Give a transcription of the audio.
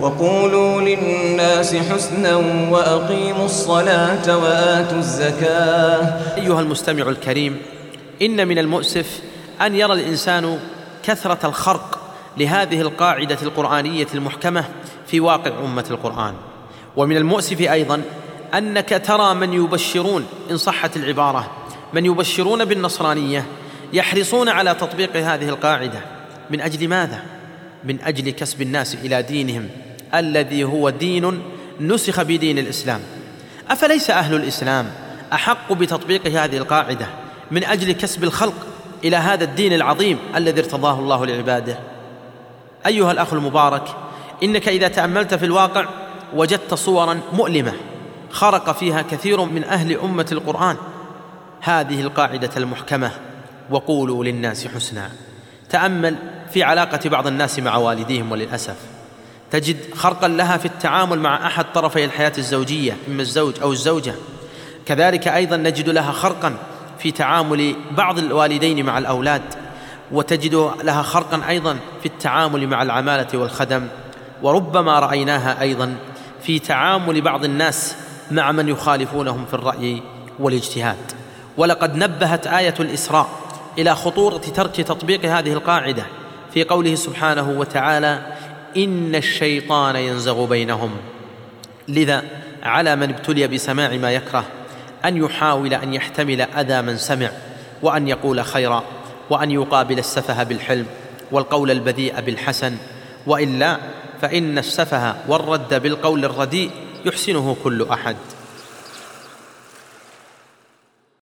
وقولوا للناس حسنا وأقيموا الصلاة وآتوا الزكاة. أيها المستمع الكريم إن من المؤسف أن يرى الإنسان كثرة الخرق لهذه القاعدة القرآنية المحكمة في واقع أمة القرآن. ومن المؤسف أيضا أنك ترى من يبشرون إن صحت العبارة من يبشرون بالنصرانية يحرصون على تطبيق هذه القاعدة. من أجل ماذا؟ من أجل كسب الناس إلى دينهم. الذي هو دين نسخ بدين الإسلام. أفليس أهل الإسلام أحق بتطبيق هذه القاعدة من أجل كسب الخلق إلى هذا الدين العظيم الذي ارتضاه الله لعباده؟ أيها الأخ المبارك إنك إذا تأملت في الواقع وجدت صورا مؤلمة خرق فيها كثير من أهل أمة القرآن. هذه القاعدة المحكمة وقولوا للناس حسنا. تأمل في علاقة بعض الناس مع والديهم وللأسف. تجد خرقا لها في التعامل مع أحد طرفي الحياة الزوجية إما الزوج أو الزوجة. كذلك أيضا نجد لها خرقا في تعامل بعض الوالدين مع الأولاد وتجد لها خرقا أيضا في التعامل مع العمالة والخدم. وربما رأيناها أيضا في تعامل بعض الناس مع من يخالفونهم في الرأي والاجتهاد. ولقد نبهت آية الإسراء إلى خطورة ترك تطبيق هذه القاعدة في قوله سبحانه وتعالى إن الشيطان ينزغ بينهم. لذا على من ابتلي بسماع ما يكره أن يحاول أن يحتمل أذى من سمع وأن يقول خيرا وأن يقابل السفه بالحلم والقول البذيء بالحسن. وإلا فإن السفه والرد بالقول الرديء يحسنه كل أحد.